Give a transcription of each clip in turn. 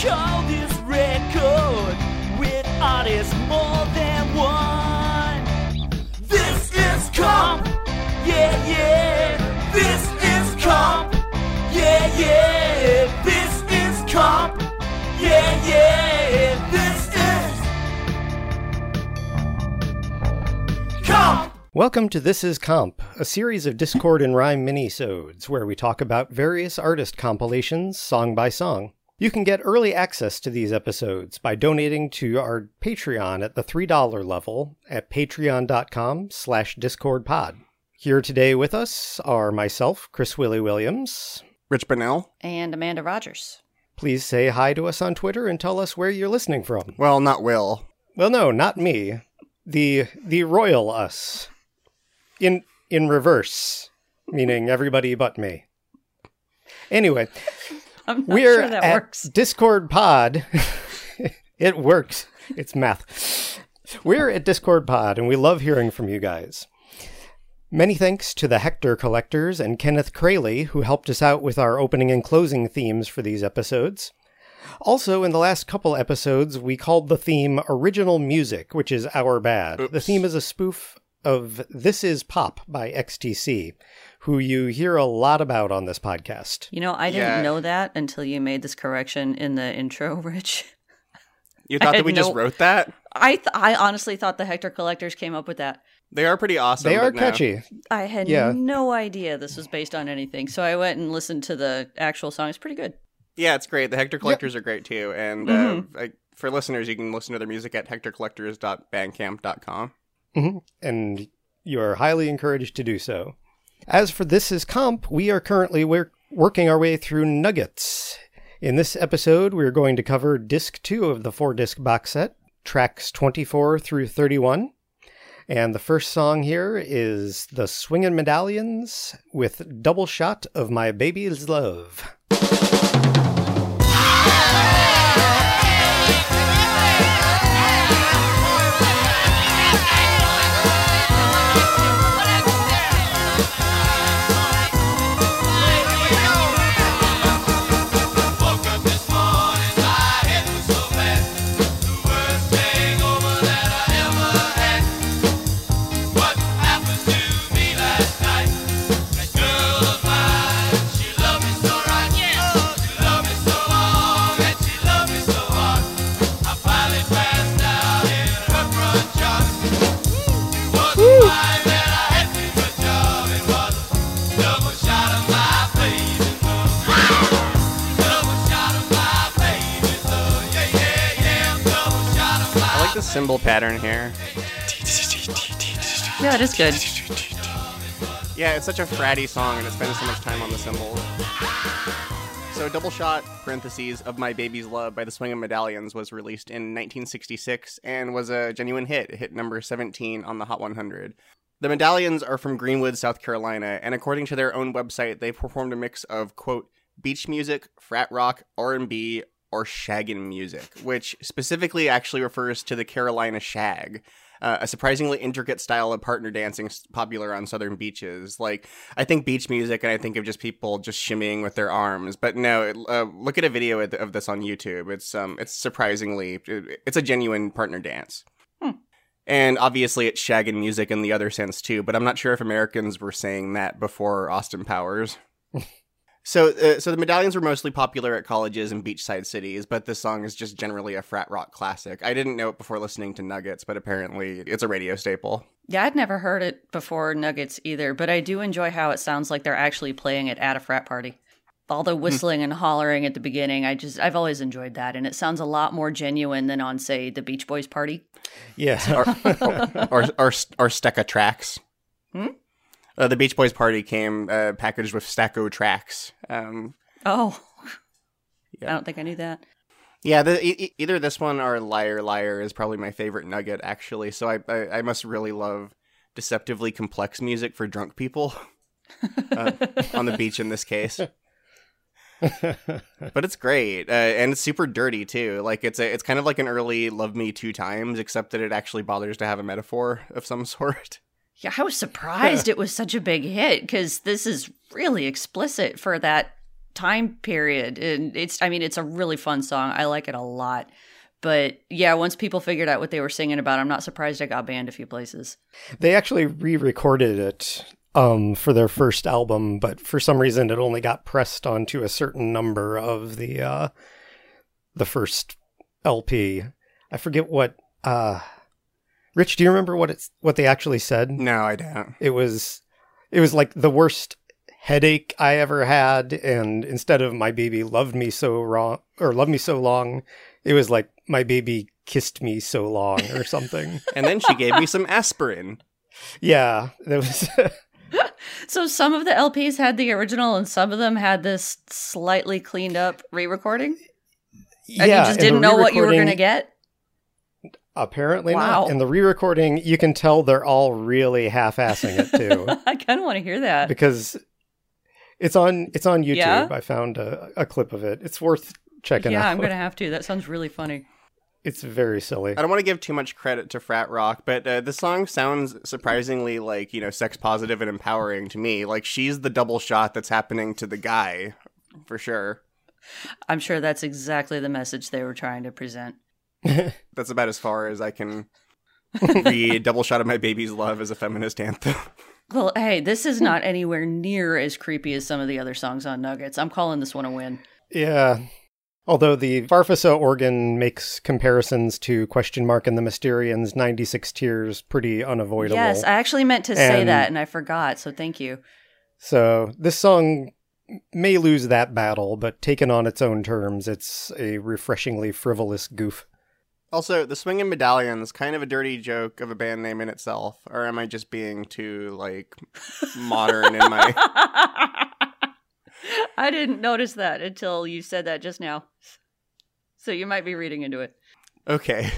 call this record with artists more than one. This is comp, yeah, yeah. This is comp, yeah, yeah. This is comp, yeah, yeah. This is comp. Welcome to This Is Comp, a series of Discord and Rhyme minisodes where we talk about various artist compilations song by song. You can get early access to these episodes by donating to our Patreon at the $3 level at patreon.com slash discordpod. Here today with us are myself, Chris Willie Williams. Rich Bonnell? and Amanda Rogers. Please say hi to us on Twitter and tell us where you're listening from. Well, not Will. Well, no, not me. The the royal us. In in reverse, meaning everybody but me. Anyway, I'm not we're sure that at works. Discord Pod. it works. It's math. We're at Discord Pod, and we love hearing from you guys. Many thanks to the Hector Collectors and Kenneth Kraylie, who helped us out with our opening and closing themes for these episodes. Also, in the last couple episodes, we called the theme Original Music, which is our bad. The theme is a spoof of This Is Pop by XTC, who you hear a lot about on this podcast. You know, I didn't Yeah. know that until you made this correction in the intro, Rich. You thought that had we just wrote that? I th- I honestly thought the Hector Collectors came up with that. They are pretty awesome. They are but no. catchy. I had Yeah. no idea this was based on anything, so I went and listened to the actual song. It's pretty good. Yeah, it's great. The Hector Collectors are great too. And Mhm. uh, I, for listeners, you can listen to their music at hectorcollectors.bandcamp.com. Mhm. And you are highly encouraged to do so. As for This Is Comp, we are currently wor- working our way through Nuggets. In this episode, we're going to cover disc two of the four disc box set, tracks 24 through 31. And the first song here is The Swingin' Medallions with Double Shot of My Baby's Love. Cymbal pattern here. Yeah, it is good. Yeah, it's such a fratty song, and it spends so much time on the cymbals. So, Double Shot, parentheses, of My Baby's Love by the Swingin' Medallions was released in 1966 and was a genuine hit. It hit number 17 on the Hot 100. The Medallions are from Greenwood, South Carolina, and according to their own website, they performed a mix of, quote, beach music, frat rock, R&B, or shaggin' music, which specifically actually refers to the Carolina shag, uh, a surprisingly intricate style of partner dancing popular on southern beaches. Like, I think beach music, and I think of just people just shimmying with their arms. But no, it, uh, look at a video of, of this on YouTube. It's um, it's surprisingly, it- it's a genuine partner dance. Hmm. And obviously, it's shaggin' music in the other sense too. But I'm not sure if Americans were saying that before Austin Powers. So, uh, so the medallions were mostly popular at colleges and beachside cities, but this song is just generally a frat rock classic. I didn't know it before listening to Nuggets, but apparently it's a radio staple. Yeah, I'd never heard it before Nuggets either, but I do enjoy how it sounds like they're actually playing it at a frat party. All the whistling and hollering at the beginning, I just I've always enjoyed that, and it sounds a lot more genuine than on say the Beach Boys party. Yeah. or or or Stack-O-Tracks. Hmm? Uh, the Beach Boys party came uh, packaged with Stack-O-Tracks. Um, Oh, Yeah. I don't think I knew that. yeah, the, e- either this one or Liar Liar is probably my favorite Nugget actually. So I I, I must really love deceptively complex music for drunk people uh, on the beach in this case. but it's great uh, and it's super dirty too like it's a it's kind of like an early love me two times except that it actually bothers to have a metaphor of some sort Yeah, I was surprised it was such a big hit because this is really explicit for that time period. And it's, I mean, it's a really fun song. I like it a lot. But yeah, once people figured out what they were singing about, I'm not surprised it got banned a few places. They actually re-recorded it um, for their first album, but for some reason it only got pressed onto a certain number of the uh, the first LP. I forget what. Uh, Rich, do you remember what it's what they actually said? No, I don't. It was it was like the worst headache I ever had, and instead of my baby loved me so wrong or loved me so long, it was like my baby kissed me so long or something. And then she gave me some aspirin. yeah, there was. So some of the LPs had the original and some of them had this slightly cleaned up re recording? yeah, And you just didn't know what you were going to get? Apparently Wow. not. In the re-recording, you can tell they're all really half-assing it too, I kind of want to hear that. because it's on it's on YouTube. Yeah? I found a, a clip of it. It's worth checking yeah, out. I'm going to have to. That sounds really funny. It's very silly. I don't want to give too much credit to frat rock, but uh, the song sounds surprisingly like you know sex positive and empowering to me. Like she's the double shot that's happening to the guy, for sure. I'm sure that's exactly the message they were trying to present. That's about as far as I can read "Double Shot of My Baby's Love" as a feminist anthem. Well, hey, this is not anywhere near as creepy as some of the other songs on Nuggets. I'm calling this one a win. Yeah. Although the Farfisa organ makes comparisons to Question Mark and the Mysterians' 96 Tears pretty unavoidable. Yes, I actually meant to say And- that and I forgot, so thank you. So this song may lose that battle, but taken on its own terms, it's a refreshingly frivolous goof. Also, the Swinging Medallions, kind of a dirty joke of a band name in itself, or am I just being too like modern in my? I didn't notice that until you said that just now. So you might be reading into it. Okay,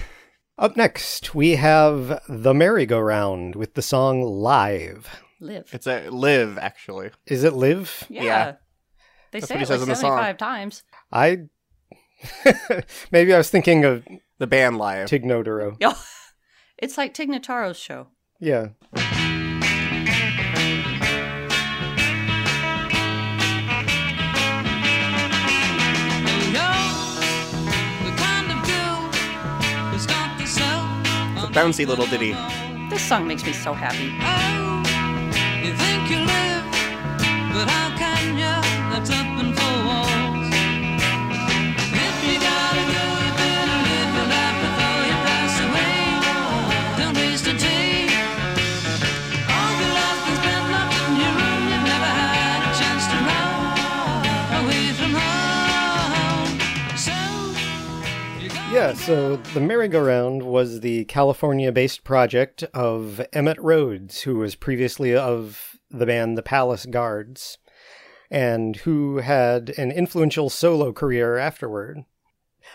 Up next, we have The Merry-Go-Round with the song Live. Live. it's a live actually. Is it Live? Yeah. Yeah. They That's say it like in the song. 75 times. I. Maybe I was thinking of The band live. Tig Notaro. It's like Tig Notaro's show. Yeah. It's a bouncy little ditty. This song makes me so happy. You think you live, but how can you? So the merry-go-round was the California-based project of Emitt Rhodes, who was previously of the band The Palace Guards, and who had an influential solo career afterward.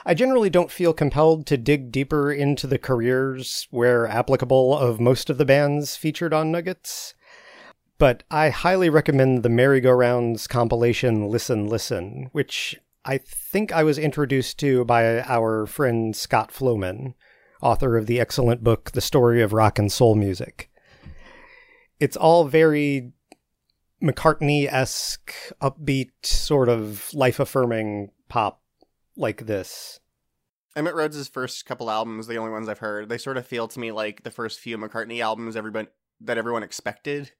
I generally don't feel compelled to dig deeper into the careers where applicable of most of the bands featured on Nuggets, but I highly recommend the Merry-Go-Rounds compilation Listen Listen, which I think I was introduced to by our friend Scott Floman, author of the excellent book The Story of Rock and Soul Music. It's all very McCartney esque, upbeat, sort of life affirming pop like this. Emitt Rhodes' first couple albums, the only ones I've heard, they sort of feel to me like the first few McCartney albums that everyone expected,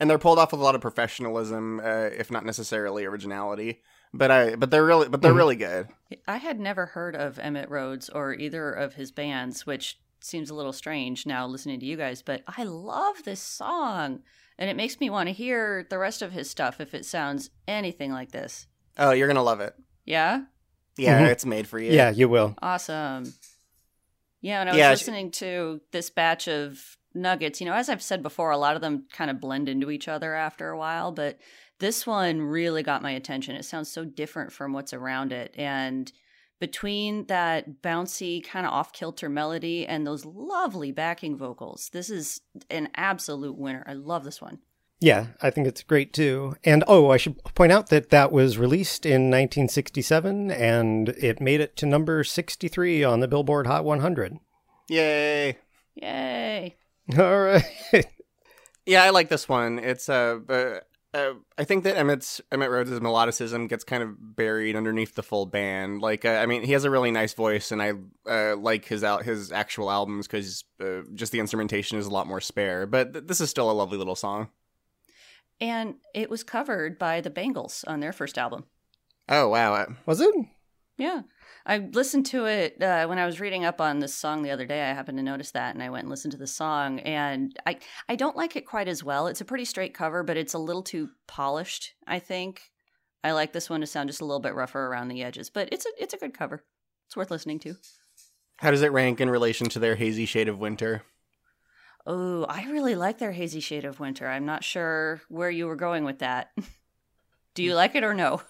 and they're pulled off with a lot of professionalism, uh, if not necessarily originality. But I, but they're really, but they're really good. I had never heard of Emitt Rhodes or either of his bands, which seems a little strange now listening to you guys, but I love this song. And it makes me want to hear the rest of his stuff if it sounds anything like this. Oh, you're gonna love it. Yeah? Yeah, Mhm. it's made for you. Yeah, you will. Awesome. Yeah, and I was Yeah, sh- listening to this batch of nuggets. You know, as I've said before, a lot of them kind of blend into each other after a while, but this one really got my attention. It sounds so different from what's around it. And between that bouncy, kind of off kilter melody and those lovely backing vocals, this is an absolute winner. I love this one. Yeah, I think it's great too. And oh, I should point out that that was released in 1967 and it made it to number 63 on the Billboard Hot 100. Yay. Yay. All right. Yeah, I like this one. It's uh, uh uh, I think that Emitt's Emitt Rhodes' melodicism gets kind of buried underneath the full band. Like, uh, I mean, he has a really nice voice, and I uh, like his al- his actual albums because uh, just the instrumentation is a lot more spare. But th- this is still a lovely little song. And it was covered by the Bangles on their first album. Oh wow! Uh, Was it? Yeah. I listened to it uh, when I was reading up on this song the other day. I happened to notice that, and I went and listened to the song. And I, I don't like it quite as well. It's a pretty straight cover, but it's a little too polished. I think I like this one to sound just a little bit rougher around the edges, but it's a, it's a good cover. It's worth listening to. How does it rank in relation to their Hazy Shade of Winter? Oh, I really like their hazy shade of winter. I'm not sure where you were going with that. Do you like it or no?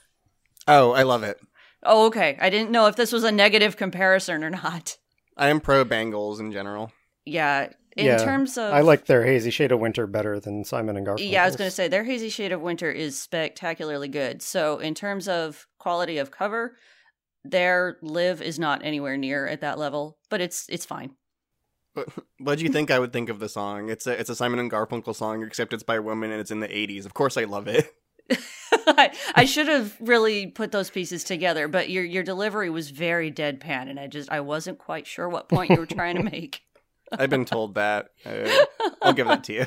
Oh, I love it. Oh, okay. I didn't know if this was a negative comparison or not. I am pro Bangles in general. Yeah. In Yeah, terms of I like their Hazy Shade of Winter better than Simon and Garfunkel. Yeah, I was going to say their Hazy Shade of Winter is spectacularly good. So, in terms of quality of cover, their Live is not anywhere near at that level, but it's it's fine. What do you think I would think of the song? It's a it's a Simon and Garfunkel song, except it's by a woman and it's in the '80s. Of course, I love it. I, I should have really put those pieces together, but your your delivery was very deadpan, and I just I wasn't quite sure what point you were trying to make. I've been told that. Uh, I'll give that to you.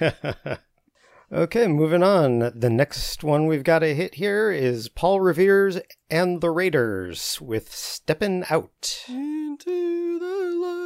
okay, moving on. The next one we've got to hit here is Paul Revere's and the Raiders with Steppin' Out. Into the light,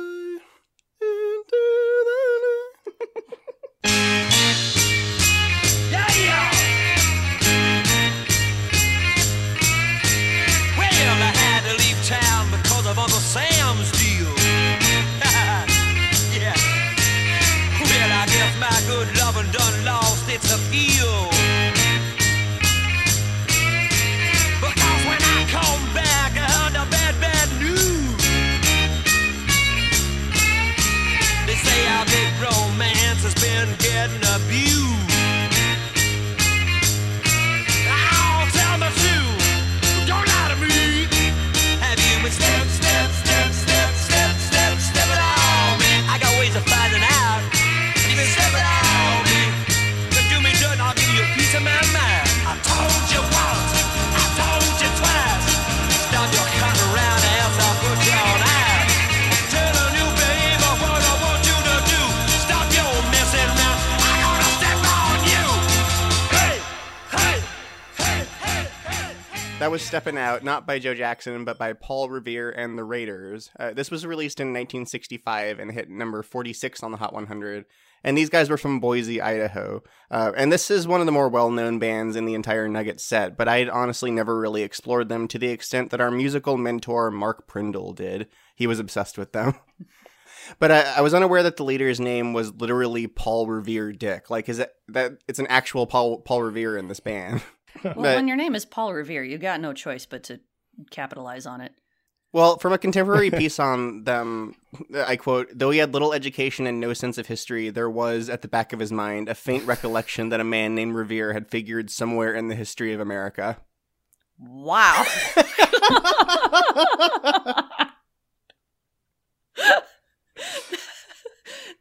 Steppin' Out, not by Joe Jackson, but by Paul Revere and the Raiders. Uh, this was released in 1965 and hit number 46 on the Hot 100. And these guys were from Boise, Idaho. Uh, and this is one of the more well known bands in the entire Nugget set, but I had honestly never really explored them to the extent that our musical mentor, Mark Prindle, did. He was obsessed with them. But I, I was unaware that the leader's name was literally Paul Revere Dick. Like, is it that it's an actual Paul Paul Revere in this band? Well, But- when your name is Paul Revere, you got no choice but to capitalize on it. Well, from a contemporary piece on them, I quote, though he had little education and no sense of history, there was, at the back of his mind, a faint recollection that a man named Revere had figured somewhere in the history of America. Wow.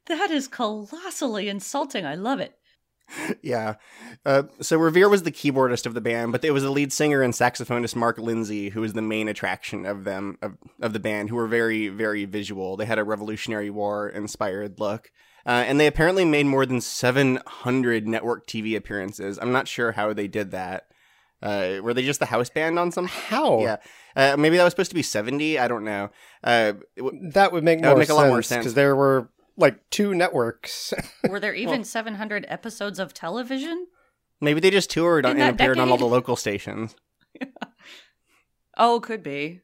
that is colossally insulting. I love it. yeah. Uh, so Revere was the keyboardist of the band, but it was the lead singer and saxophonist Mark Lindsay who was the main attraction of them of, of the band, who were very very visual. They had a Revolutionary War inspired look. Uh, and they apparently made more than 700 network TV appearances. I'm not sure how they did that. Uh, were they just the house band on some? How? Yeah, uh, maybe that was supposed to be 70. I don't know. Uh, w- That would make That would more make a lot more sense sense. because there were like two networks. Were there even 700 episodes of television? maybe they just toured on, and that appeared on all the local stations. Oh, could be.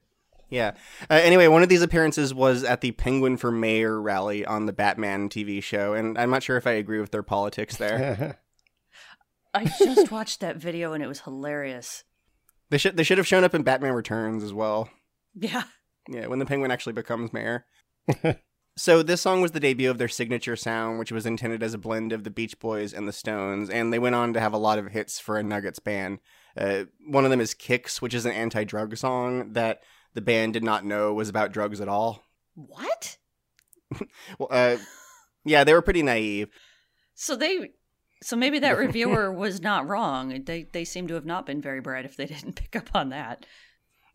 Yeah. Uh, anyway, one of these appearances was at the Penguin for Mayor rally on the Batman TV show, and I'm not sure if I agree with their politics there. I just watched that video and it was hilarious. they should they should have shown up in Batman Returns as well. Yeah. Yeah, when the Penguin actually becomes mayor. So this song was the debut of their signature sound, which was intended as a blend of the Beach Boys and the Stones, and they went on to have a lot of hits for a Nuggets band. Uh, one of them is "Kicks," which is an anti-drug song that the band did not know was about drugs at all. What? Well, uh, yeah, they were pretty naive. So they So maybe that reviewer was not wrong. They they seem to have not been very bright if they didn't pick up on that.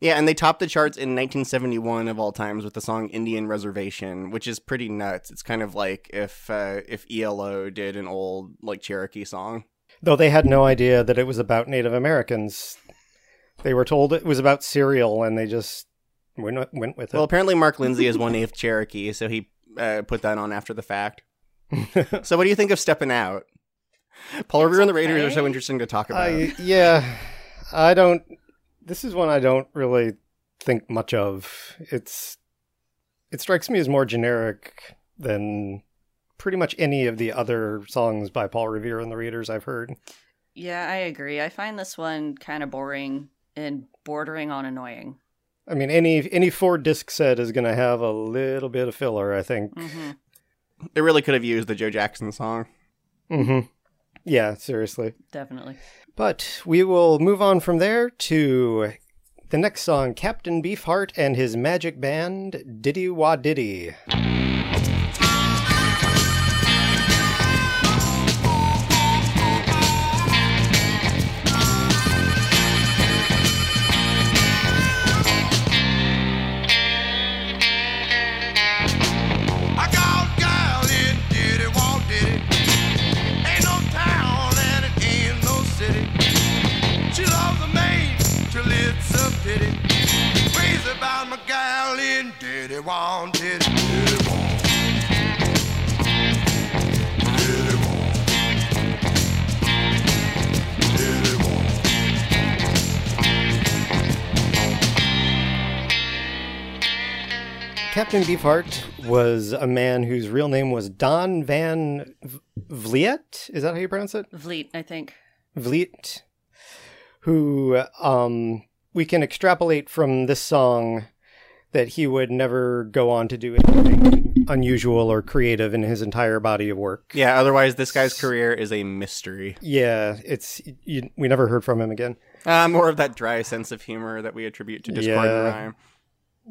Yeah, and they topped the charts in 1971 of all times with the song "Indian Reservation," which is pretty nuts. It's kind of like if uh, if ELO did an old like Cherokee song. Though they had no idea that it was about Native Americans. They were told it was about cereal and they just went, went with it. Well, apparently Mark Lindsay is one eighth Cherokee, so he uh, put that on after the fact. so, what do you think of stepping out? Paul Revere and the Raiders are so interesting to talk about. I, yeah, I don't. This is one I don't really think much of. It's it strikes me as more generic than pretty much any of the other songs by Paul Revere and the Raiders I've heard. Yeah, I agree. I find this one kind of boring and bordering on annoying. I mean, any any four disc set is going to have a little bit of filler. I think. hmm They really could have used the Joe Jackson song. hmm Yeah, seriously. Definitely. But we will move on from there to the next song, Captain Beefheart and his magic band, Diddy Wah Diddy. In Diddy Wah Diddy. Diddy Wah. Diddy Wah. Captain Beefheart was a man whose real name was Don Van V- Vliet. Is that how you pronounce it? Vliet, I think. Vliet. Who um, we can extrapolate from this song that he would never go on to do anything unusual or creative in his entire body of work. Yeah, otherwise this guy's career is a mystery. Yeah, it's you, we never heard from him again. Uh, more of that dry sense of humor that we attribute to Discord and Yeah. Rhyme.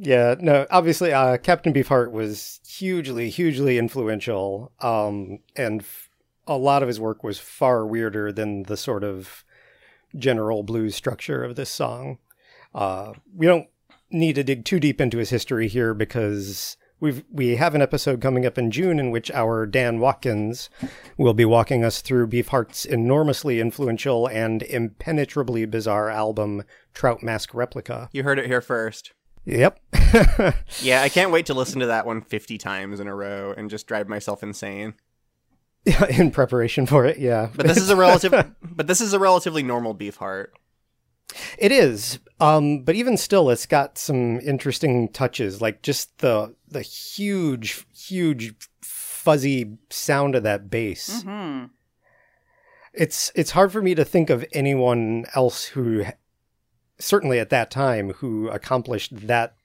Yeah, no, obviously, uh, Captain Beefheart was hugely, hugely influential, um, and f- a lot of his work was far weirder than the sort of general blues structure of this song. Uh, we don't need to dig too deep into his history here because we've we have an episode coming up in June in which our Dan Watkins will be walking us through Beefheart's enormously influential and impenetrably bizarre album Trout Mask Replica. You heard it here first. Yep. Yeah, I can't wait to listen to that one 50 times in a row and just drive myself insane. in preparation for it, yeah. But this is a relative but this is a relatively normal Beefheart. It is. Um, but even still it's got some interesting touches, like just the the huge, huge fuzzy sound of that bass. Hmm. It's it's hard for me to think of anyone else who certainly at that time who accomplished that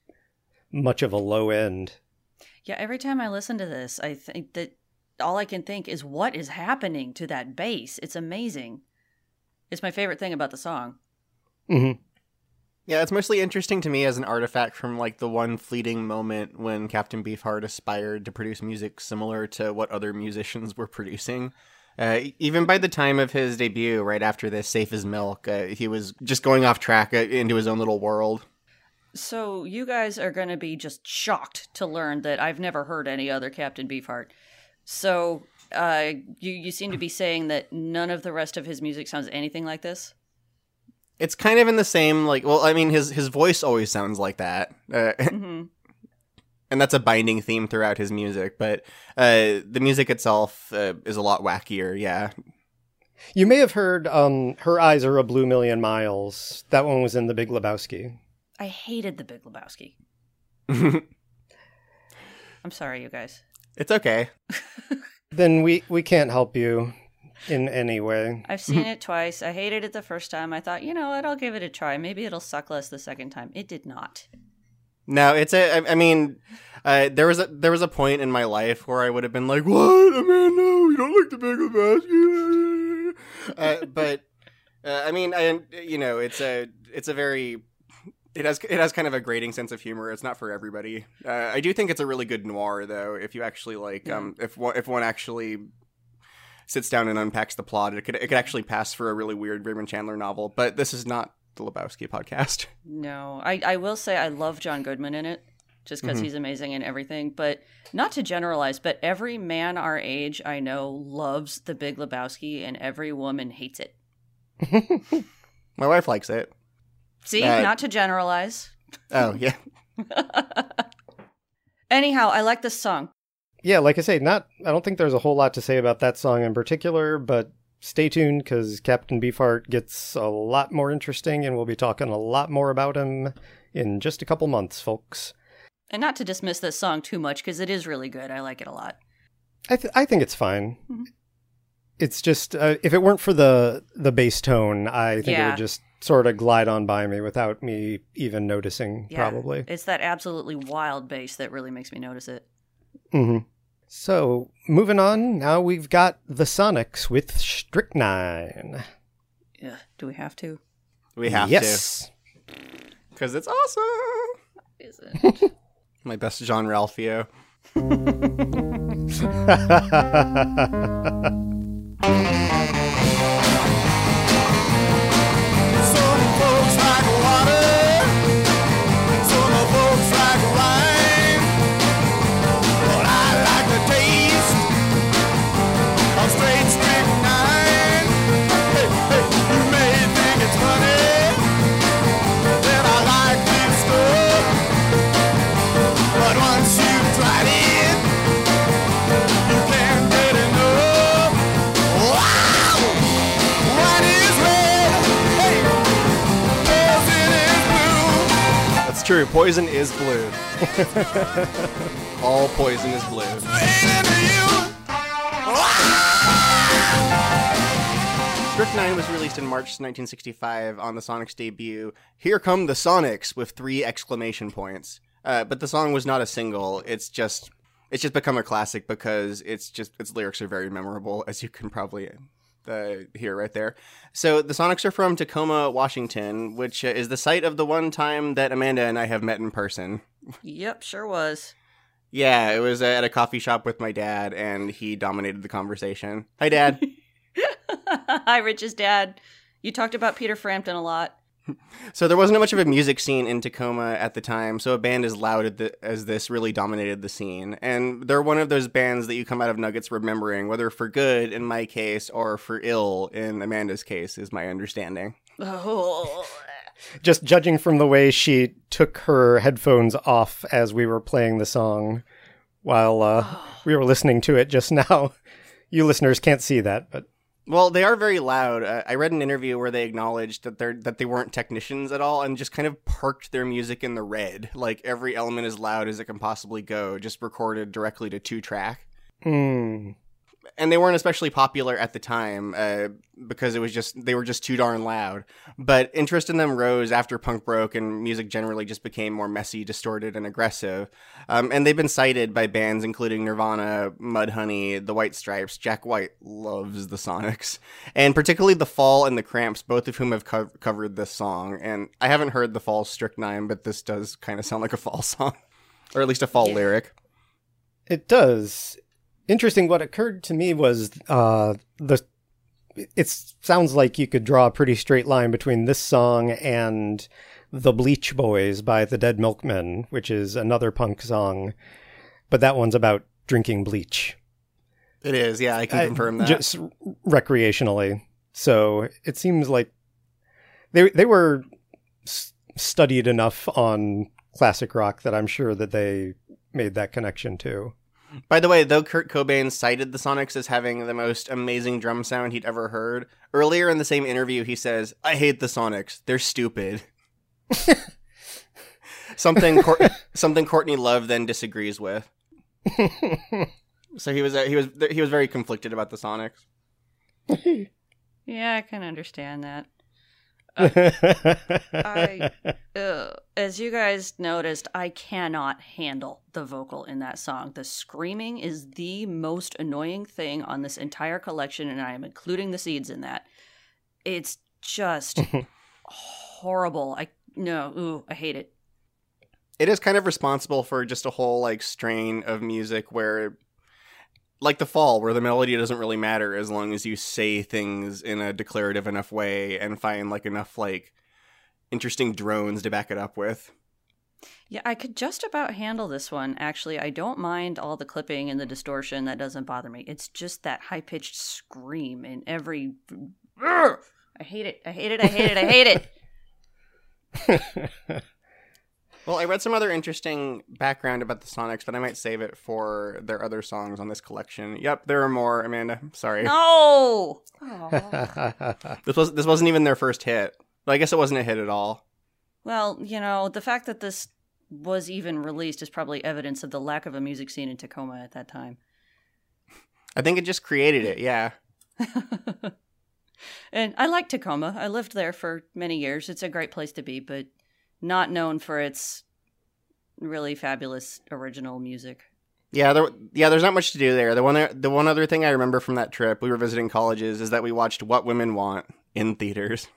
much of a low end. Yeah, every time I listen to this, I think that all I can think is what is happening to that bass. It's amazing. It's my favorite thing about the song. Hmm Yeah, it's mostly interesting to me as an artifact from like the one fleeting moment when Captain Beefheart aspired to produce music similar to what other musicians were producing. Uh, even by the time of his debut, right after this, Safe as Milk, uh, he was just going off track uh, into his own little world. So you guys are going to be just shocked to learn that I've never heard any other Captain Beefheart. So uh, you you seem to be saying that none of the rest of his music sounds anything like this. It's kind of in the same like. Well, I mean, his his voice always sounds like that. Uh, hmm and that's a binding theme throughout his music. But uh, the music itself uh, is a lot wackier. Yeah, You may have heard um, "Her Eyes Are a Blue Million Miles." That one was in The Big Lebowski. I hated the Big Lebowski. I'm sorry, you guys. it's okay. Then we we can't help you in any way. I've seen it twice. I hated it the first time. I thought, you know what, I'll give it a try. Maybe it'll suck less the second time. It did not. No, it's a. I, I mean, uh, there was a there was a point in my life where I would have been like, "What? I mean, no, you don't like the Big Lebowski." uh, but uh, I mean, I you know, it's a it's a very it has it has kind of a grating sense of humor. It's not for everybody. Uh, I do think it's a really good noir, though. If you actually like, um, if one if one actually sits down and unpacks the plot. It could it could actually pass for a really weird Raymond Chandler novel, but this is not the Lebowski podcast. No, I, I will say I love John Goodman in it, just because he's amazing in everything. But not to generalize, but every man our age I know loves The Big Lebowski, and every woman hates it. My wife likes it. See, Uh, not to generalize. Oh yeah, Anyhow, I like this song. Yeah, like I say, not. I don't think there's a whole lot to say about that song in particular, but stay tuned because Captain Beefheart gets a lot more interesting, and we'll be talking a lot more about him in just a couple months, folks. And not to dismiss this song too much, because it is really good. I like it a lot. I th- I think it's fine. It's just uh, if it weren't for the the bass tone, I think it would just sort of glide on by me without me even noticing. Yeah, Probably. It's that absolutely wild bass that really makes me notice it. hmm So moving on, now we've got the Sonics with Strychnine. Yeah, do we have to? we have yes. to because it's awesome. Is it? My best Jean-Ralphio. true. Poison is blue. All poison is blue. Ain't into you. Strychnine was released in March 1965 on the Sonics debut. Here come the Sonics with three exclamation points. Uh, but the song was not a single. It's just it's just become a classic because it's just its lyrics are very memorable, as you can probably uh, hear right there. So the Sonics are from Tacoma, Washington, which uh, is the site of the one time that Amanda and I have met in person. yep, sure was. Yeah, it was at a coffee shop with my dad, and he dominated the conversation. Hi, Dad. Hi, Rich's dad. You talked about Peter Frampton a lot. So there wasn't much of a music scene in Tacoma at the time, so a band as loud as this really dominated the scene. And they're one of those bands that you come out of Nuggets remembering, whether for good in my case or for ill in Amanda's case, is my understanding. Oh, Just judging from the way she took her headphones off as we were playing the song while uh, we were listening to it just now. You listeners can't see that, but Well, they are very loud. Uh, I read an interview where they acknowledged that they're that they weren't technicians at all and just kind of parked their music in the red, like every element as loud as it can possibly go, just recorded directly to two track. hmm. And they weren't especially popular at the time uh, because it was just they were just too darn loud. But interest in them rose after punk broke and music generally just became more messy, distorted, and aggressive. Um, and they've been cited by bands including Nirvana, Mudhoney, The White Stripes. Jack White loves the Sonics, and particularly The Fall and The Cramps, both of whom have co- covered this song. And I haven't heard The Fall Strychnine, but this does kind of sound like a fall song, or at least a fall Yeah. lyric. It does. Interesting. What occurred to me was uh, the. It sounds like you could draw a pretty straight line between this song and "The Bleach Boys" by the Dead Milkmen, which is another punk song, but that one's about drinking bleach, It is, yeah, I can I- confirm that. just recreationally. So it seems like they they were s- studied enough on classic rock that I'm sure that they made that connection too. By the way, though Kurt Cobain cited the Sonics as having the most amazing drum sound he'd ever heard, earlier in the same interview he says, "I hate the Sonics. They're stupid." something Cour- something Courtney Love then disagrees with. so he was uh, he was he was very conflicted about the Sonics. yeah, I can understand that. I, uh, as you guys noticed, I cannot handle the vocal in that song. The screaming is the most annoying thing on this entire collection, and I am including the seeds in that. It's just horrible. I no, ooh, I hate it. It is kind of responsible for just a whole like strain of music where like the fall, where the melody doesn't really matter as long as you say things in a declarative enough way and find like enough like interesting drones to back it up with. Yeah, I could just about handle this one. Actually, I don't mind all the clipping and the distortion. That doesn't bother me. It's just that high pitched scream in every. I hate it. I hate it. I hate it. I hate it. Well, I read some other interesting background about the Sonics, but I might save it for their other songs on this collection. Yep, there are more. Amanda, sorry. No. This was this wasn't even their first hit. Well, I guess it wasn't a hit at all. Well, you know, the fact that this was even released is probably evidence of the lack of a music scene in Tacoma at that time. I think it just created it. Yeah. and I like Tacoma. I lived there for many years. It's a great place to be, but not known for its really fabulous original music. Yeah, there, yeah. There's not much to do there. The one, the one other thing I remember from that trip, we were visiting colleges, is that we watched What Women Want in theaters.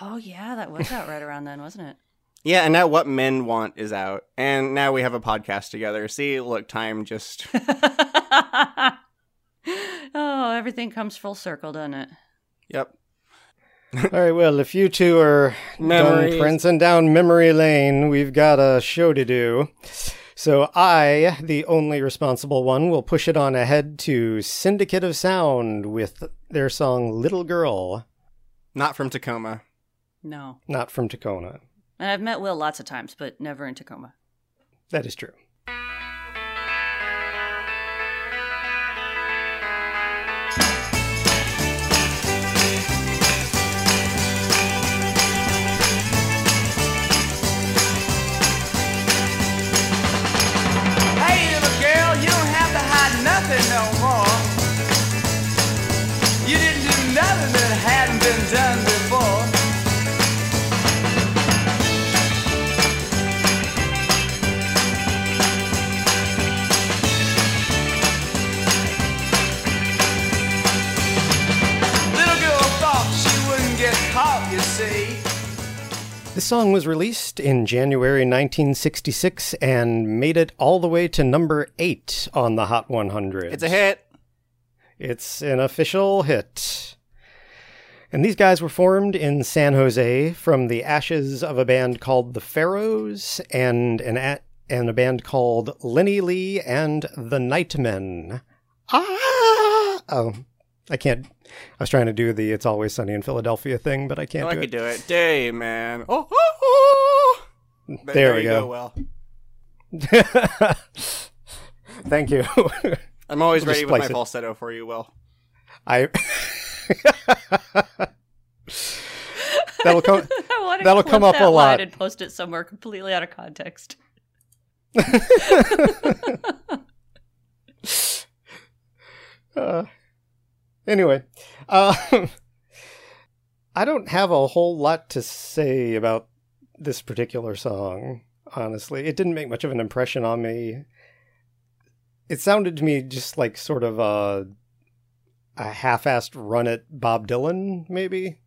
Oh yeah, that was out right around then, wasn't it? Yeah, and now What Men Want is out, and now we have a podcast together. See, look, time just oh, everything comes full circle, doesn't it? yep. All right, well, if you two are Memories. done prancing down memory lane, we've got a show to do. So I, the only responsible one, will push it on ahead to Syndicate of Sound with their song Little Girl, Not from Tacoma. No. not from Tacoma. And I've met Will lots of times, but never in Tacoma. That is true. This song was released in January 1966 and made it all the way to number 8 on the Hot 100. It's a hit. It's an official hit. And these guys were formed in San Jose from the ashes of a band called the Pharaohs and an a- and a band called Lenny Lee and the Nightmen. Ah! Oh, I can't. I was trying to do the "It's Always Sunny in Philadelphia" thing, but I can't Oh, I do could it. do it. Day man. Oh, oh, oh. Th- There we you go. Well, Thank you. I'm always We'll ready just with my it. falsetto for you. Will. I. That'll come. I want to That'll come up that a lot. line and post it somewhere completely out of context. Uh, anyway, uh, I don't have a whole lot to say about this particular song. Honestly, it didn't make much of an impression on me. It sounded to me just like sort of a a half-assed run at Bob Dylan, maybe.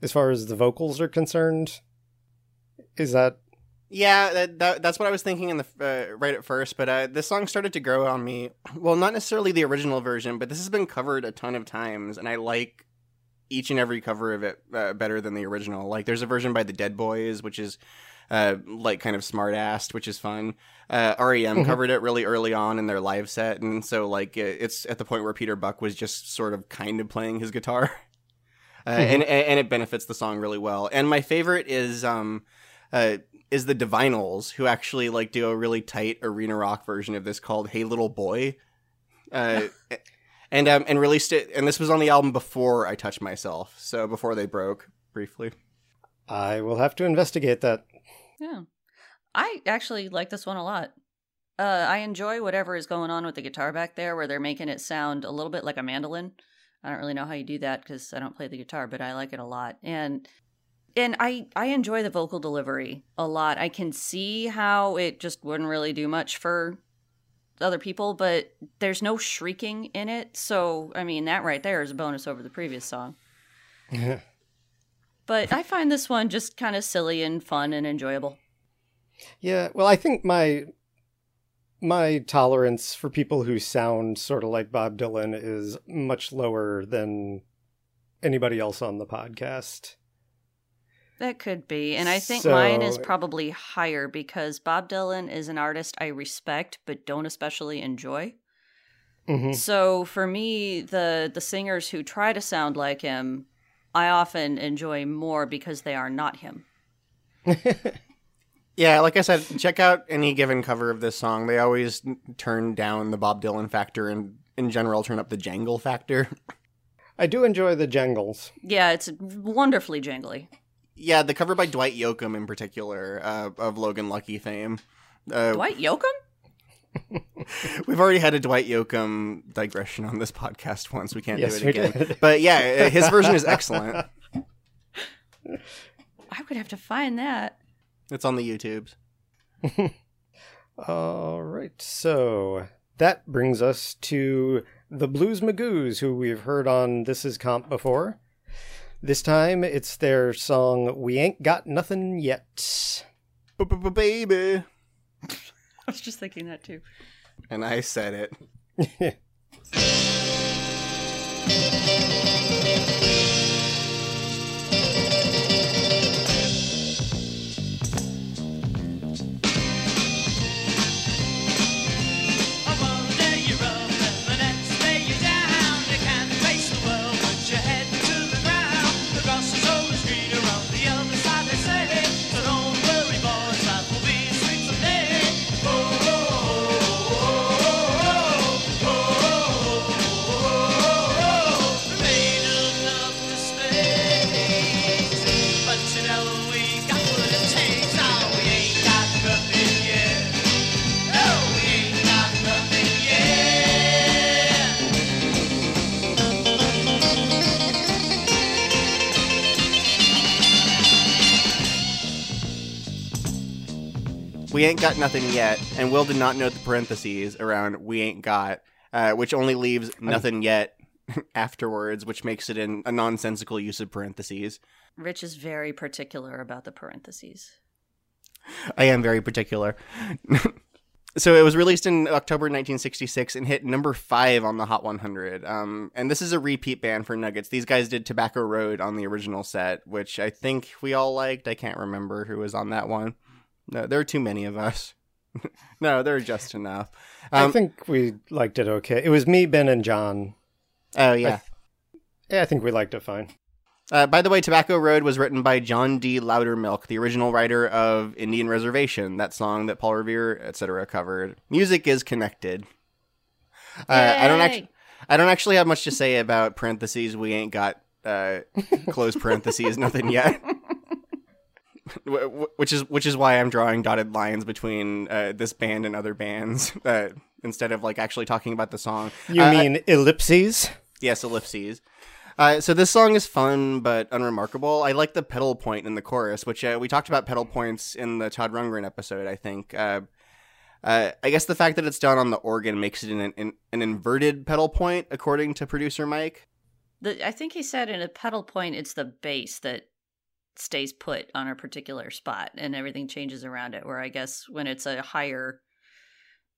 As far as the vocals are concerned, is that Yeah, that, that, that's what I was thinking in the uh, right at first. But uh, this song started to grow on me. Well, not necessarily the original version, but this has been covered a ton of times, and I like each and every cover of it uh, better than the original. Like, there's a version by the Dead Boys, which is uh, like kind of smart assed, which is fun. Uh, REM Mhm. covered it really early on in their live set, and so like it's at the point where Peter Buck was just sort of kind of playing his guitar. Uh, and, and it benefits the song really well. And my favorite is um, uh, is the Divinyls, who actually like do a really tight arena rock version of this called "Hey Little Boy," uh, and um, and released it. And this was on the album before I Touched Myself, so before they broke briefly. I will have to investigate that. Yeah. I actually like this one a lot. Uh, I enjoy whatever is going on with the guitar back there, where they're making it sound a little bit like a mandolin. I don't really know how you do that because I don't play the guitar, but I like it a lot. And and I I enjoy the vocal delivery a lot. I can see how it just wouldn't really do much for other people, but there's no shrieking in it. So I mean, that right there is a bonus over the previous song. Yeah. But I find this one just kind of silly and fun and enjoyable. Yeah, well, I think my my tolerance for people who sound sort of like Bob Dylan is much lower than anybody else on the podcast. That could be. And I think mine is probably higher because Bob Dylan is an artist I respect but don't especially enjoy. Mhm. So for me, the the singers who try to sound like him, I often enjoy more because they are not him. Yeah, like I said, check out any given cover of this song. They always turn down the Bob Dylan factor and, in general, turn up the jangle factor. I do enjoy the jangles. Yeah, it's wonderfully jingly. Yeah, the cover by Dwight Yoakam in particular uh, of Logan Lucky fame. Uh, Dwight Yoakam? We've already had a Dwight Yoakam digression on this podcast once. We can't Yes, do it again. did. But yeah, uh, his version is excellent. I would have to find that. It's on the YouTubes. All right, so that brings us to the Blues Magoos, who we've heard on This Is Comp before. This time it's their song We Ain't Got Nothing Yet. Baby. I was just thinking that too. And I said it. We ain't got nothing yet, and Will did not note the parentheses around we ain't got, uh, which only leaves nothing yet afterwards, which makes it an, a nonsensical use of parentheses. Rich is very particular about the parentheses. I am very particular. so it was released in October 1966 and hit number five on the Hot 100. Um, and this is a repeat band for Nuggets. These guys did Tobacco Road on the original set, which I think we all liked. I can't remember who was on that one. No, there are too many of us. no, there are just enough. I Um, think we liked it okay. It was me, Ben, and John. oh yeah. Yeah, I think we liked it fine. Uh, by the way, Tobacco Road was written by John D. Loudermilk, the original writer of Indian Reservation, that song that Paul Revere, etc., covered. Music is connected. Uh, I don't actually, I don't actually have much to say about parentheses. We ain't got uh, close parentheses, nothing yet. Wh- wh- which is which is why I'm drawing dotted lines between uh, this band and other bands uh, instead of like actually talking about the song. You Uh, mean ellipses? Yes, ellipses. Uh, so this song is fun but unremarkable. I like the pedal point in the chorus, which uh, we talked about pedal points in the Todd Rundgren episode. I think. Uh, uh, I guess the fact that it's done on the organ makes it an, an, an inverted pedal point, according to producer Mike. The, I think he said in a pedal point, it's the bass that stays put on a particular spot and everything changes around it. Where I guess when it's a higher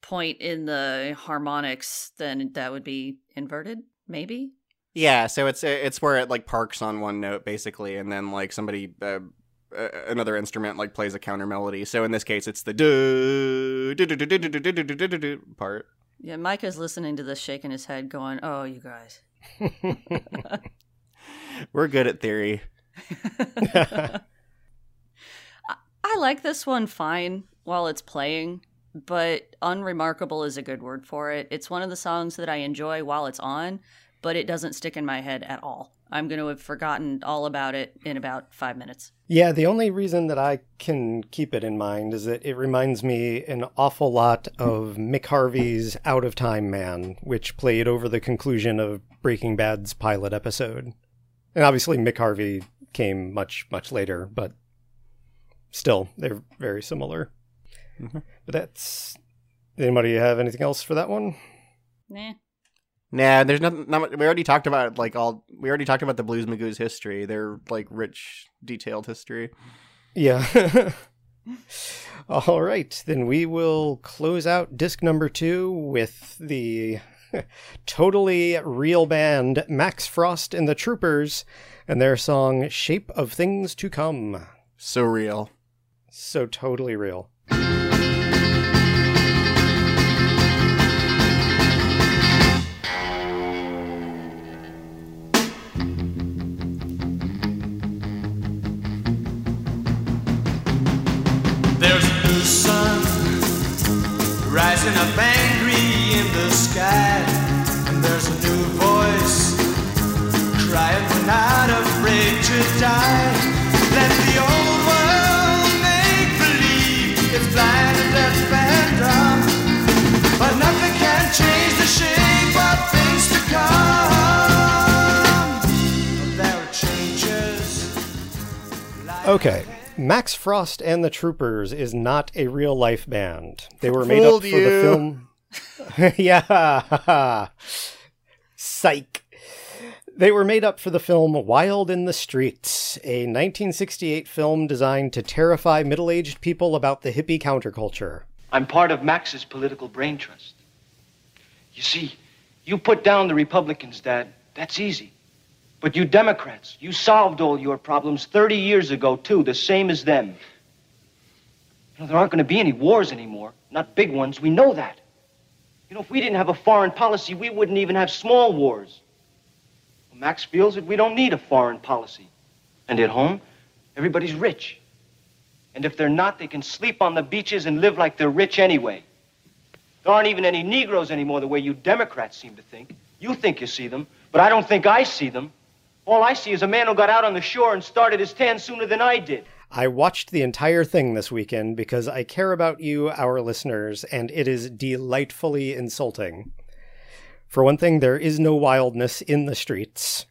point in the harmonics, then that would be inverted, maybe? Yeah, so it's it's where it like parks on one note basically, and then like somebody. Uh, uh, another instrument like plays a counter melody. So in this case, it's the do do do do do do do do do do do part. Yeah, Micah's listening to this, shaking his head, going, Oh, you guys. We're good at theory. I, like this one fine while it's playing, but unremarkable is a good word for it. It's one of the songs that I enjoy while it's on, but it doesn't stick in my head at all. I'm going to have forgotten all about it in about five minutes. Yeah, the only reason that I can keep it in mind is that it reminds me an awful lot of Mick Harvey's Out of Time Man, which played over the conclusion of Breaking Bad's pilot episode. And obviously, Mick Harvey came much, much later, but still, they're very similar. Mm-hmm. But that's. Anybody have anything else for that one? Nah. Nah, there's nothing. Not, much- we already talked about like all. We already talked about the Blues Magoo's history. Their like rich, detailed history. Yeah. All right, then we will close out disc number two with the totally real band Max Frost and the Troopers and their song Shape of Things to Come. So real. So totally real. Afraid to die. Let the old world make believe it's blind and deaf and dumb, but nothing can change the shape of things to come. There are changes. Okay. Max Frost and the Troopers is not a real life band. They were made up for you. the film. yeah. Psych. They were made up for the film Wild in the Streets, a 1968 film designed to terrify middle aged people about the hippie counterculture. I'm part of Max's political brain trust. You see, you put down the Republicans, Dad. That's easy. But you Democrats, you solved all your problems 30 years ago, too, the same as them. You know, there aren't going to be any wars anymore, not big ones. We know that. You know, if we didn't have a foreign policy, we wouldn't even have small wars. Max feels that we don't need a foreign policy. And at home, everybody's rich. And if they're not, they can sleep on the beaches and live like they're rich anyway. There aren't even any Negroes anymore the way you Democrats seem to think. You think you see them, but I don't think I see them. All I see is a man who got out on the shore and started his tan sooner than I did. I watched the entire thing this weekend because I care about you, our listeners, and it is delightfully insulting. For one thing, there is no wildness in the streets.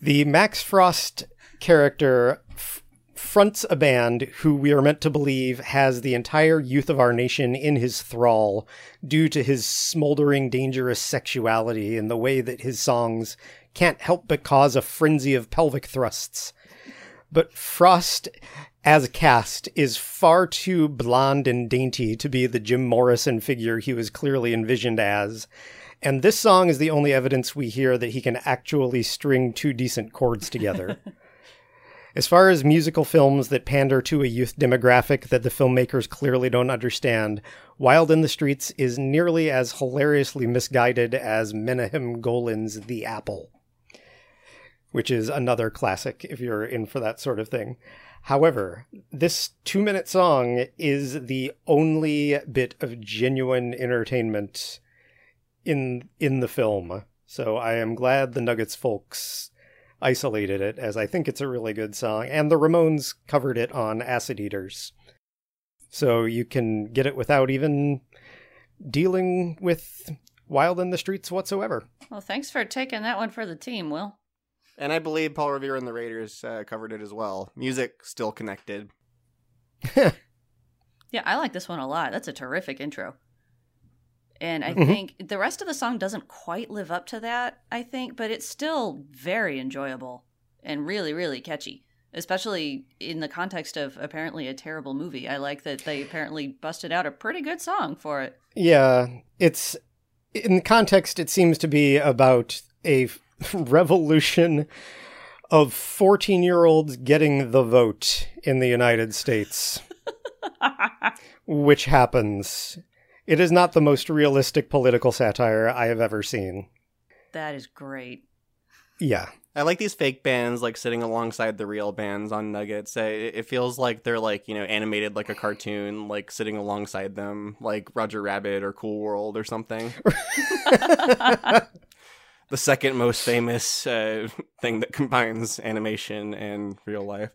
The Max Frost character f- fronts a band who we are meant to believe has the entire youth of our nation in his thrall due to his smoldering, dangerous sexuality and the way that his songs can't help but cause a frenzy of pelvic thrusts but Frost as cast is far too blonde and dainty to be the Jim Morrison figure he was clearly envisioned as. And this song is the only evidence we hear that he can actually string two decent chords together. as far as musical films that pander to a youth demographic that the filmmakers clearly don't understand, Wild in the Streets is nearly as hilariously misguided as Menahem Golan's The Apple which is another classic if you're in for that sort of thing. However, this two minute song is the only bit of genuine entertainment in in the film. So I am glad the Nuggets folks isolated it as I think it's a really good song. And the Ramones covered it on Acid Eaters. So you can get it without even dealing with Wild in the Streets whatsoever. Well, thanks for taking that one for the team, Will. And I believe Paul Revere and the Raiders uh, covered it as well. Music still connected. Yeah, I like this one a lot. That's a terrific intro. And I Mhm. think the rest of the song doesn't quite live up to that, I think, but it's still very enjoyable and really, really catchy, especially in the context of apparently a terrible movie. I like that they apparently busted out a pretty good song for it. Yeah, it's in the context. It seems to be about a revolution of fourteen-year-olds getting the vote in the United States, which happens. It is not the most realistic political satire I have ever seen. That is great. Yeah, I like these fake bands like sitting alongside the real bands on Nuggets. It feels like they're like you know animated like a cartoon, like sitting alongside them, like Roger Rabbit or Cool World or something. the second most famous uh, thing that combines animation and real life.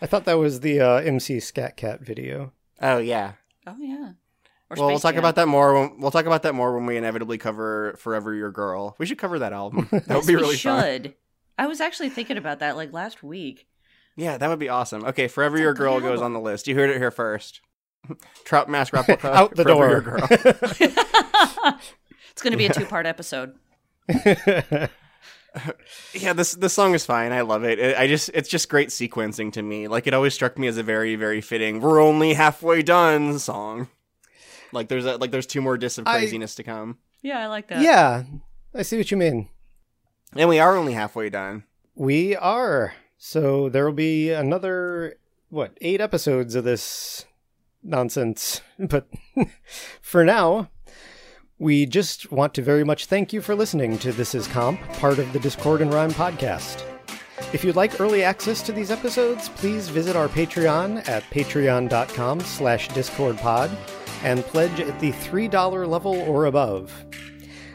I thought that was the uh, MC Skat Kat video. Oh yeah. Oh, yeah. Or well, we'll talk Jam. about that more. When, we'll talk about that more when we inevitably cover "Forever Your Girl." We should cover that album. That would be we really fun. should. I was actually thinking about that like last week. Yeah, that would be awesome. Okay, "Forever It's a Your Girl" goes on the list. You heard it here first. Trout Mask replica Out the Forever door. Your Girl. It's going to be a two part episode. Yeah, this this song is fine. I love it. it. I just it's just great sequencing to me. Like it always struck me as a very very fitting. We're only halfway done song. Like there's a, like there's two more discs of I- craziness to come, Yeah, I like that. yeah, I see what you mean. and we are only halfway done. We are. So there will be another, what, eight episodes of this nonsense. But for now, we just want to very much thank you for listening to This Is Comp, part of the Discord and Rhyme podcast. If you'd like early access to these episodes, please visit our Patreon at patreon.com slash discordpod and pledge at the $3 level or above.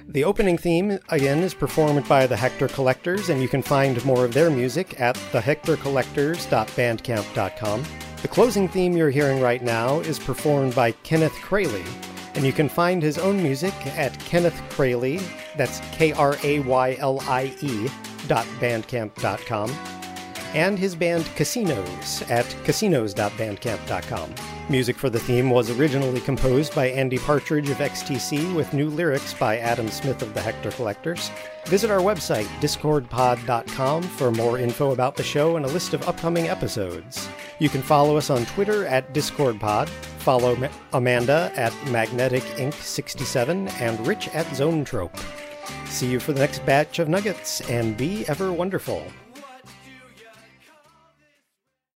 The opening theme, again, is performed by the Hector Collectors, and you can find more of their music at thehectorcollectors.bandcamp.com. The closing theme you're hearing right now is performed by Kenneth Kraylie, and you can find his own music at Kenneth Kraylie, that's K R A Y L I E, dot bandcamp.com, and his band Casinos at casinos.bandcamp.com. Music for the theme was originally composed by Andy Partridge of XTC with new lyrics by Adam Smith of the Hector Collectors. Visit our website, discordpod.com, for more info about the show and a list of upcoming episodes. You can follow us on Twitter at discordpod, follow Ma- Amanda at Magnetic Inc. 67, and Rich at Zone Trope. See you for the next batch of nuggets, and be ever wonderful.